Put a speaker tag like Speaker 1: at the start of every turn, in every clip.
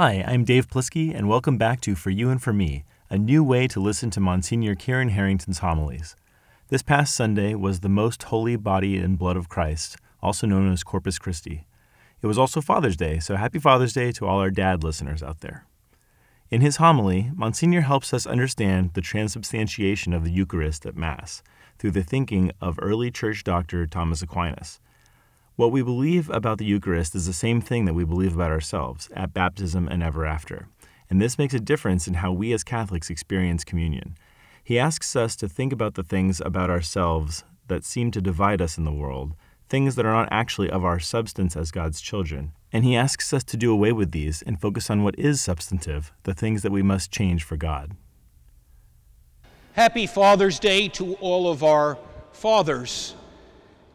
Speaker 1: Hi, I'm Dave Plisky, and welcome back to For You and For Me, a new way to listen to Monsignor Kieran Harrington's homilies. This past Sunday was the most holy body and blood of Christ, also known as Corpus Christi. It was also Father's Day, so happy Father's Day to all our dad listeners out there. In his homily, Monsignor helps us understand the transubstantiation of the Eucharist at Mass through the thinking of early church doctor Thomas Aquinas. What we believe about the Eucharist is the same thing that we believe about ourselves at baptism and ever after, and this makes a difference in how we as Catholics experience communion. He asks us to think about the things about ourselves that seem to divide us in the world, things that are not actually of our substance as God's children. And he asks us to do away with these and focus on what is substantive, the things that we must change for God.
Speaker 2: Happy Father's Day to all of our fathers.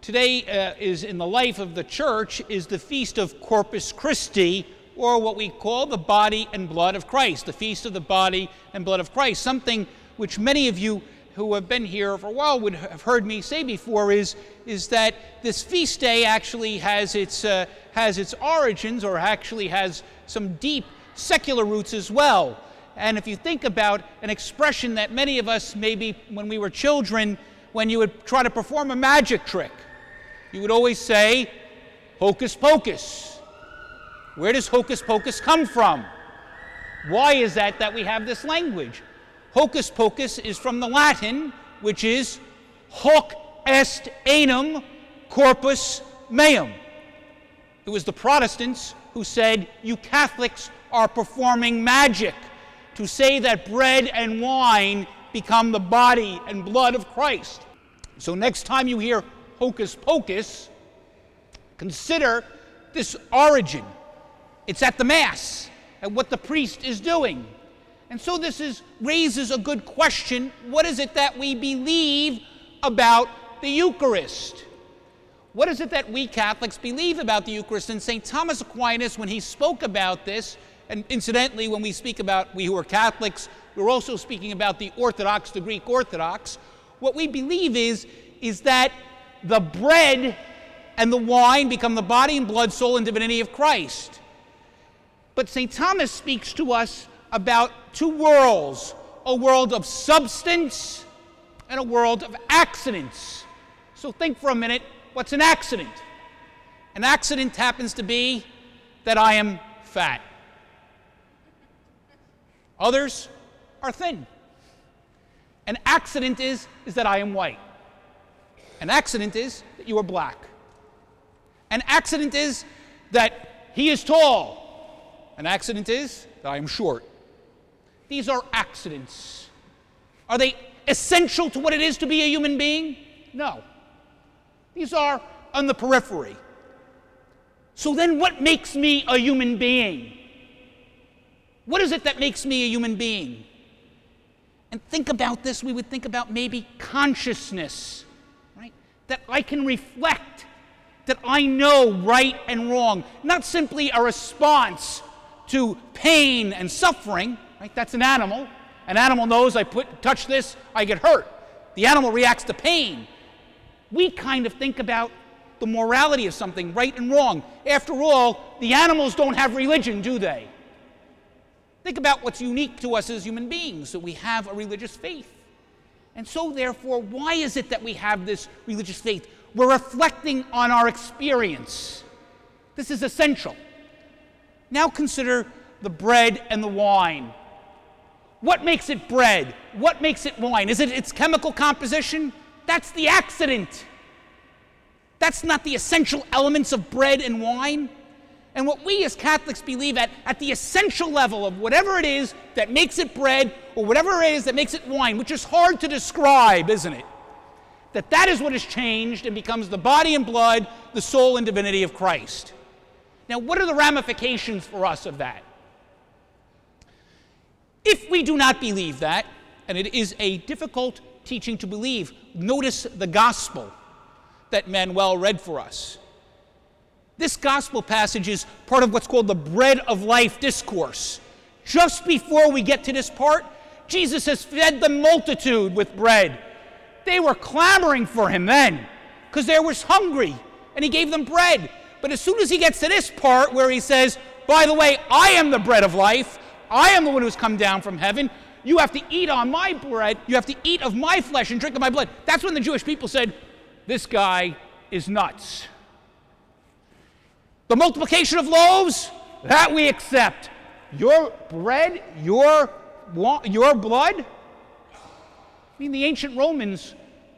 Speaker 2: Today uh, is in the life of the church is the feast of Corpus Christi, or what we call the body and blood of Christ, the feast of the body and blood of Christ. Something which many of you who have been here for a while would have heard me say before is, is that this feast day actually has its, uh, has its origins or actually has some deep secular roots as well. And if you think about an expression that many of us, maybe when we were children, when you would try to perform a magic trick, you would always say, hocus pocus. Where does hocus pocus come from? Why is that that we have this language? Hocus pocus is from the Latin, which is hoc est enim corpus meum. It was the Protestants who said, You Catholics are performing magic to say that bread and wine become the body and blood of Christ. So next time you hear hocus pocus, consider this origin. It's at the Mass and what the priest is doing. And so this is, raises a good question. What is it that we believe about the Eucharist? What is it that we Catholics believe about the Eucharist? And St. Thomas Aquinas, when he spoke about this, and incidentally, when we speak about we who are Catholics, we're also speaking about the Orthodox, the Greek Orthodox. What we believe is, is that the bread and the wine become the body and blood, soul, and divinity of Christ. But St. Thomas speaks to us about two worlds a world of substance and a world of accidents. So think for a minute what's an accident? An accident happens to be that I am fat, others are thin. An accident is, is that I am white. An accident is that you are black. An accident is that he is tall. An accident is that I am short. These are accidents. Are they essential to what it is to be a human being? No. These are on the periphery. So then, what makes me a human being? What is it that makes me a human being? And think about this, we would think about maybe consciousness that I can reflect, that I know right and wrong, not simply a response to pain and suffering, right? That's an animal. An animal knows I put touch this, I get hurt. The animal reacts to pain. We kind of think about the morality of something, right and wrong. After all, the animals don't have religion, do they? Think about what's unique to us as human beings, that we have a religious faith. And so, therefore, why is it that we have this religious faith? We're reflecting on our experience. This is essential. Now consider the bread and the wine. What makes it bread? What makes it wine? Is it its chemical composition? That's the accident. That's not the essential elements of bread and wine. And what we as Catholics believe at, at the essential level of whatever it is that makes it bread or whatever it is that makes it wine, which is hard to describe, isn't it? That that is what has changed and becomes the body and blood, the soul and divinity of Christ. Now, what are the ramifications for us of that? If we do not believe that, and it is a difficult teaching to believe, notice the gospel that Manuel read for us. This gospel passage is part of what's called the bread of life discourse. Just before we get to this part, Jesus has fed the multitude with bread. They were clamoring for him then because they were hungry and he gave them bread. But as soon as he gets to this part where he says, by the way, I am the bread of life. I am the one who's come down from heaven. You have to eat on my bread. You have to eat of my flesh and drink of my blood. That's when the Jewish people said, This guy is nuts. The multiplication of loaves, that we accept. Your bread, your, your blood? I mean, the ancient Romans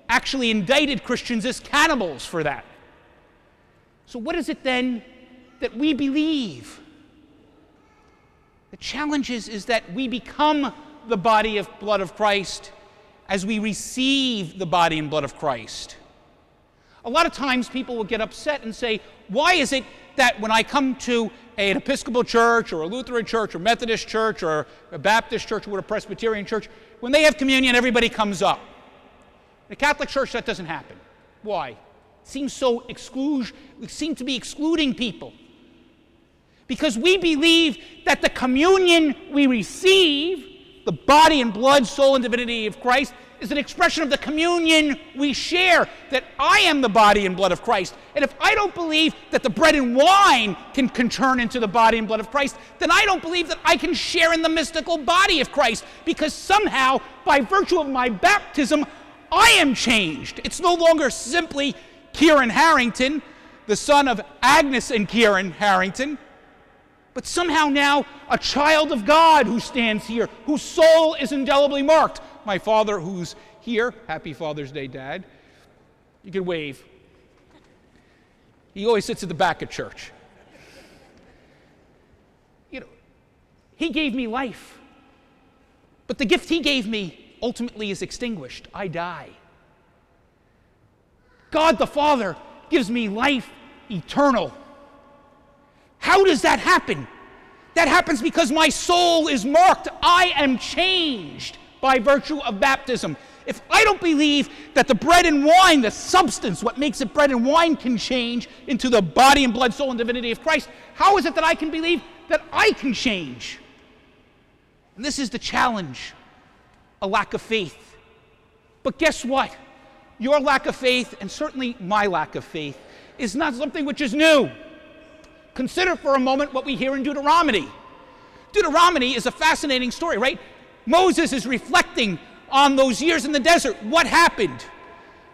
Speaker 2: actually indicted Christians as cannibals for that. So, what is it then that we believe? The challenge is, is that we become the body of blood of Christ as we receive the body and blood of Christ. A lot of times people will get upset and say, Why is it that when I come to an Episcopal church or a Lutheran church or Methodist church or a Baptist church or a Presbyterian church, when they have communion, everybody comes up? In a Catholic church, that doesn't happen. Why? It seems so exclude, we seem to be excluding people. Because we believe that the communion we receive, the body and blood, soul, and divinity of Christ, is an expression of the communion we share, that I am the body and blood of Christ. And if I don't believe that the bread and wine can, can turn into the body and blood of Christ, then I don't believe that I can share in the mystical body of Christ, because somehow, by virtue of my baptism, I am changed. It's no longer simply Kieran Harrington, the son of Agnes and Kieran Harrington, but somehow now a child of God who stands here, whose soul is indelibly marked. My father, who's here, happy Father's Day, Dad. You can wave. He always sits at the back of church. You know, he gave me life. But the gift he gave me ultimately is extinguished. I die. God the Father gives me life eternal. How does that happen? That happens because my soul is marked. I am changed by virtue of baptism. If I don't believe that the bread and wine, the substance, what makes it bread and wine, can change into the body and blood, soul, and divinity of Christ, how is it that I can believe that I can change? And this is the challenge a lack of faith. But guess what? Your lack of faith, and certainly my lack of faith, is not something which is new. Consider for a moment what we hear in Deuteronomy. Deuteronomy is a fascinating story, right? Moses is reflecting on those years in the desert. What happened?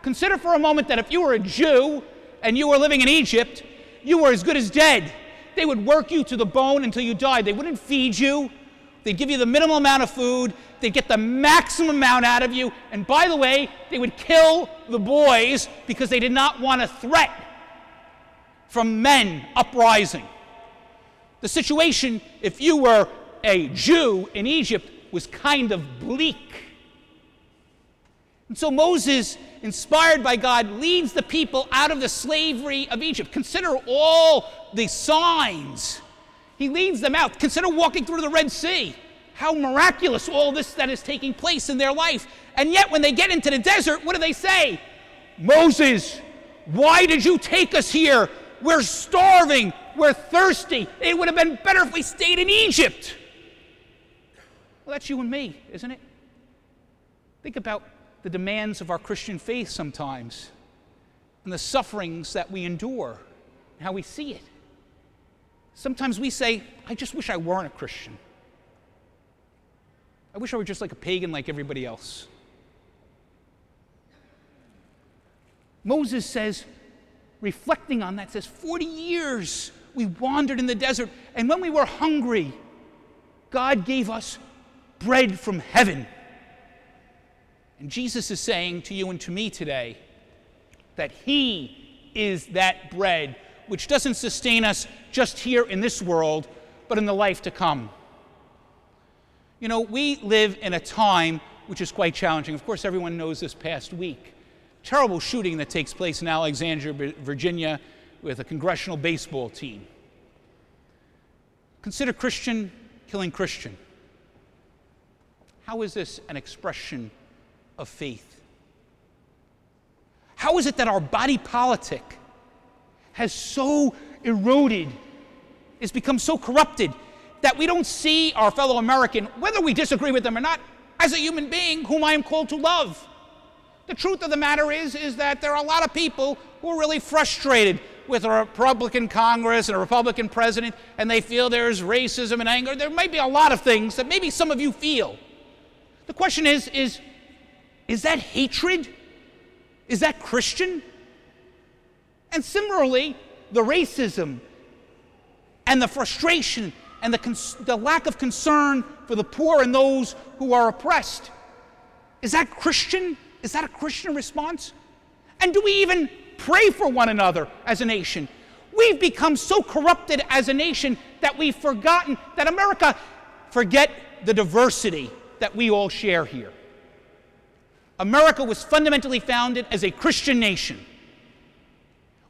Speaker 2: Consider for a moment that if you were a Jew and you were living in Egypt, you were as good as dead. They would work you to the bone until you died. They wouldn't feed you, They'd give you the minimal amount of food, they'd get the maximum amount out of you, and by the way, they would kill the boys because they did not want a threat from men uprising. The situation, if you were a Jew in Egypt, was kind of bleak. And so Moses, inspired by God, leads the people out of the slavery of Egypt. Consider all the signs he leads them out. Consider walking through the Red Sea. How miraculous all this that is taking place in their life. And yet, when they get into the desert, what do they say? Moses, why did you take us here? We're starving. We're thirsty. It would have been better if we stayed in Egypt. Well, that's you and me, isn't it? Think about the demands of our Christian faith sometimes and the sufferings that we endure and how we see it. Sometimes we say, I just wish I weren't a Christian. I wish I were just like a pagan like everybody else. Moses says, reflecting on that, says, 40 years we wandered in the desert, and when we were hungry, God gave us bread from heaven. And Jesus is saying to you and to me today that He is that bread which doesn't sustain us just here in this world, but in the life to come. You know, we live in a time which is quite challenging. Of course, everyone knows this past week. Terrible shooting that takes place in Alexandria, Virginia, with a congressional baseball team. Consider Christian killing Christian. How is this an expression of faith? How is it that our body politic has so eroded, has become so corrupted that we don't see our fellow American, whether we disagree with them or not, as a human being whom I am called to love. The truth of the matter is, is that there are a lot of people who are really frustrated with a Republican Congress and a Republican president and they feel there's racism and anger. There may be a lot of things that maybe some of you feel. The question is is, is that hatred? Is that Christian? And similarly, the racism and the frustration and the, cons- the lack of concern for the poor and those who are oppressed. Is that Christian? Is that a Christian response? And do we even pray for one another as a nation? We've become so corrupted as a nation that we've forgotten that America, forget the diversity that we all share here. America was fundamentally founded as a Christian nation.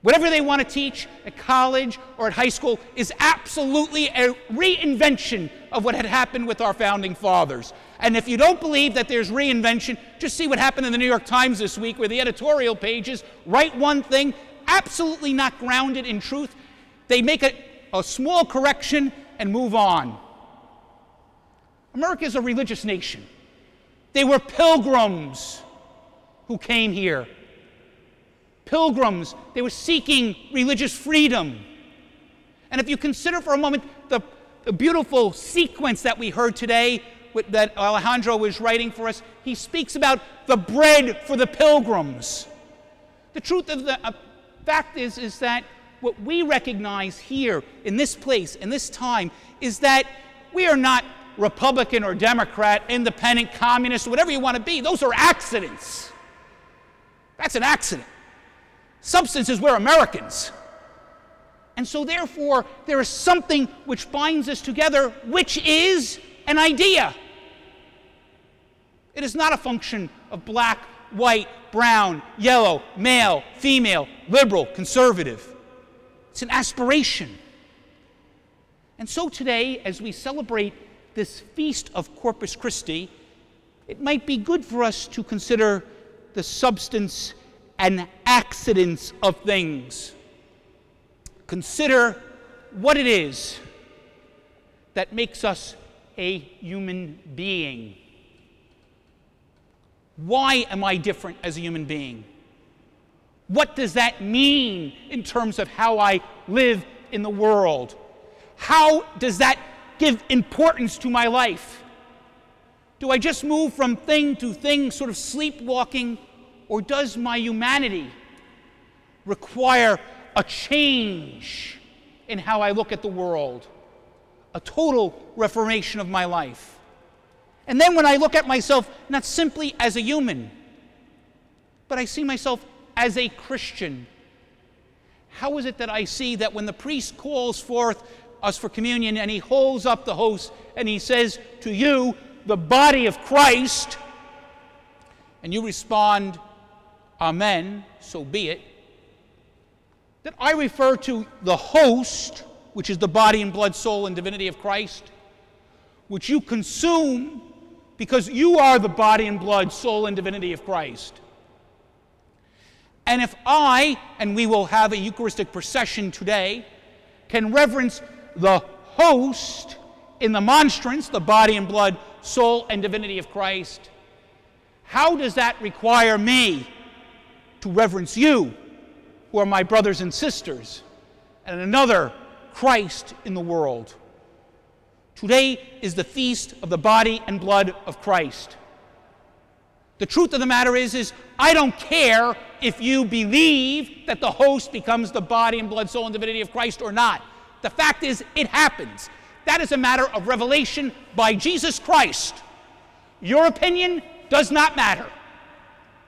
Speaker 2: Whatever they want to teach at college or at high school is absolutely a reinvention of what had happened with our founding fathers. And if you don't believe that there's reinvention, just see what happened in the New York Times this week, where the editorial pages write one thing, absolutely not grounded in truth. They make a, a small correction and move on. America is a religious nation. They were pilgrims who came here pilgrims. They were seeking religious freedom. And if you consider for a moment the, the beautiful sequence that we heard today that Alejandro was writing for us, he speaks about the bread for the pilgrims. The truth of the uh, fact is, is that what we recognize here in this place, in this time, is that we are not Republican or Democrat, independent, communist, whatever you want to be. Those are accidents. That's an accident. Substance is we're Americans. And so, therefore, there is something which binds us together, which is an idea. It is not a function of black, white, brown, yellow, male, female, liberal, conservative. It's an aspiration. And so today, as we celebrate this feast of Corpus Christi, it might be good for us to consider the substance and accidents of things. Consider what it is that makes us a human being. Why am I different as a human being? What does that mean in terms of how I live in the world? How does that give importance to my life? Do I just move from thing to thing, sort of sleepwalking? Or does my humanity require a change in how I look at the world? A total reformation of my life. And then when I look at myself, not simply as a human, but I see myself as a Christian. How is it that I see that when the priest calls forth us for communion and he holds up the host and he says to you, the body of Christ, and you respond, Amen, so be it. That I refer to the host, which is the body and blood, soul, and divinity of Christ, which you consume because you are the body and blood, soul, and divinity of Christ. And if I, and we will have a Eucharistic procession today, can reverence the host in the monstrance, the body and blood, soul, and divinity of Christ, how does that require me to reverence you, who are my brothers and sisters, and another Christ in the world. Today is the feast of the body and blood of Christ. The truth of the matter is, is I don't care if you believe that the host becomes the body and blood, soul, and divinity of Christ or not. The fact is, it happens. That is a matter of revelation by Jesus Christ. Your opinion does not matter.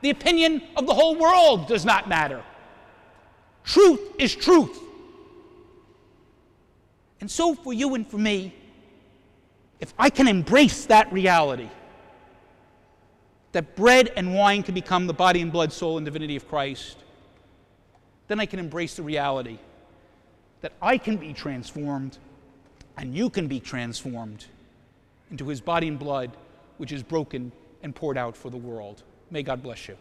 Speaker 2: The opinion of the whole world does not matter. Truth is truth. And so, for you and for me, if I can embrace that reality, that bread and wine can become the body and blood, soul, and divinity of Christ, then I can embrace the reality that I can be transformed and you can be transformed into his body and blood, which is broken and poured out for the world. May God bless you.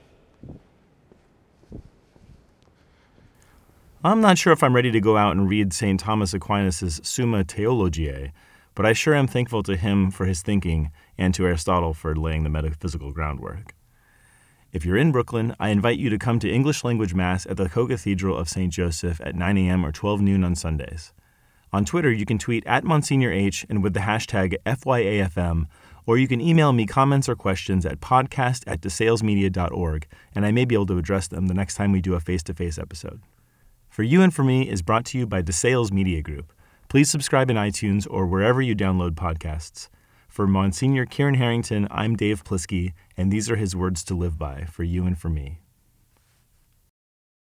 Speaker 1: I'm not sure if I'm ready to go out and read St. Thomas Aquinas' Summa Theologiae, but I sure am thankful to him for his thinking and to Aristotle for laying the metaphysical groundwork. If you're in Brooklyn, I invite you to come to English language Mass at the Co-Cathedral of St. Joseph at 9 a.m. or 12 noon on Sundays. On Twitter, you can tweet at Monsignor H and with the hashtag FYAFM, or you can email me comments or questions at podcast at desalesmedia.org, and I may be able to address them the next time we do a face to face episode. For You and For Me is brought to you by DeSales Media Group. Please subscribe in iTunes or wherever you download podcasts. For Monsignor Kieran Harrington, I'm Dave Plisky, and these are his words to live by for you and for me.